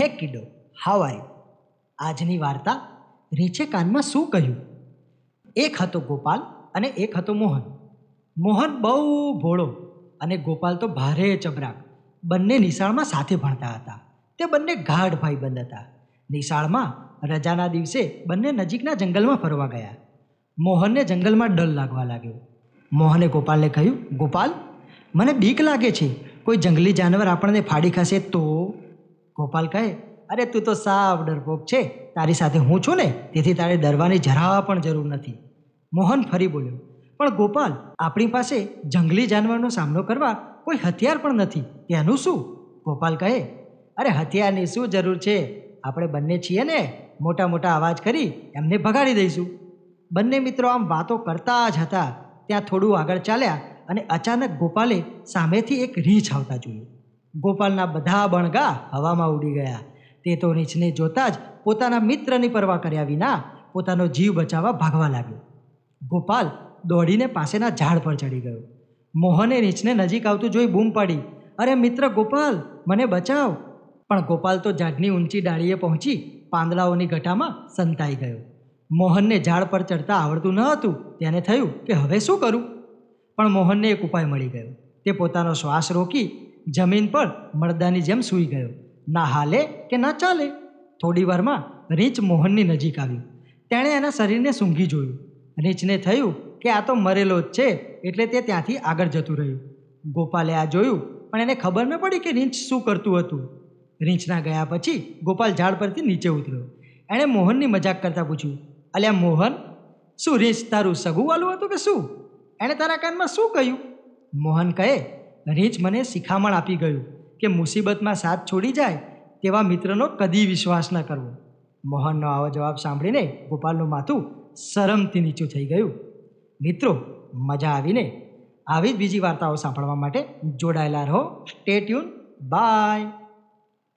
હે કિડો how are આજની વાર્તા રીંછે કાનમાં શું કહ્યું? એક હતો ગોપાલ અને એક હતો મોહન. મોહન બહુ ભોળો અને ગોપાલ તો ભારે ચબરાક. બંને નિશાળમાં સાથે ભણતા હતા. તે બંને ગાઢ ભાઈબંધ હતા. નિશાળમાં રજાના દિવસે બંને નજીકના જંગલમાં ફરવા ગયા. મોહનને જંગલમાં ડર લાગવા લાગ્યો. મોહને ગોપાલને કહ્યું, ગોપાલ, મને બીક લાગે છે. કોઈ જંગલી જાનવર આપણને ફાડી ખાશે તો? ગોપાલ કહે, અરે તું તો સાવ ડરપોક છે. તારી સાથે હું છું ને, તેથી તારે ડરવાની જરા પણ જરૂર નથી. મોહન ફરી બોલ્યો, પણ ગોપાલ, આપણી પાસે જંગલી જાનવરનો સામનો કરવા કોઈ હથિયાર પણ નથી. તેનું શું? ગોપાલ કહે, અરે હથિયારની શું જરૂર છે? આપણે બંને છીએ ને, મોટા મોટા અવાજ કરી એમને ભગાડી દઈશું. બંને મિત્રો આમ વાતો કરતા જ હતા. ત્યાં થોડું આગળ ચાલ્યા અને અચાનક ગોપાલે સામેથી એક રીંછ આવતા જોયું. ગોપાલના બધા બણગા હવામાં ઉડી ગયા. તે તો રીંછને જોતા જ પોતાના મિત્રની પરવા કર્યા વિના પોતાનો જીવ બચાવવા ભાગવા લાગ્યો. ગોપાલ દોડીને પાસેના ઝાડ પર ચડી ગયો. મોહને રીંછને નજીક આવતું જોઈ બૂમ પાડી. અરે મિત્ર ગોપાલ, મને બચાવ. પણ ગોપાલ તો ઝાડની ઊંચી ડાળીએ પહોંચી પાંદડાઓની ગટામાં સંતાઈ ગયો. મોહનને ઝાડ પર ચડતા આવડતું ન હતું. તેને થયું કે હવે શું કરું? પણ મોહનને એક ઉપાય મળી ગયો. તે પોતાનો શ્વાસ રોકી જમીન પર મરદાની જેમ સૂઈ ગયો. ના હાલે કે ના ચાલે? થોડી વારમાં રીંછ મોહનની નજીક આવ્યું તેણે એના શરીરને સૂંઘી જોયું. રીંછને થયું કે આ તો મરેલો જ છે, એટલે તે ત્યાંથી આગળ જતું રહ્યું. ગોપાલે આ જોયું, પણ એને ખબર ન પડી કે રીંછ શું કરતું હતું. રીંછના ગયા પછી ગોપાલ ઝાડ પરથી નીચે ઉતર્યો. એણે મોહનની મજાક કરતાં પૂછ્યું, અલ્યા મોહન, શું રીંછ તારું સગું વાલું હતું કે શું? એણે તારા કાનમાં શું કહ્યું? મોહન કહે રીંછ મને શિખામણ આપી ગયું કે મુસીબતમાં સાથ છોડી જાય તેવા મિત્રનો કદી વિશ્વાસ ન કરવો. મોહનનો આવો જવાબ સાંભળીને ગોપાલનું માથું શરમથી નીચું થઈ ગયું. મિત્રો, મજા આવીને આવી જ બીજી વાર્તાઓ સાંભળવા માટે જોડાયેલા રહો. Stay tune by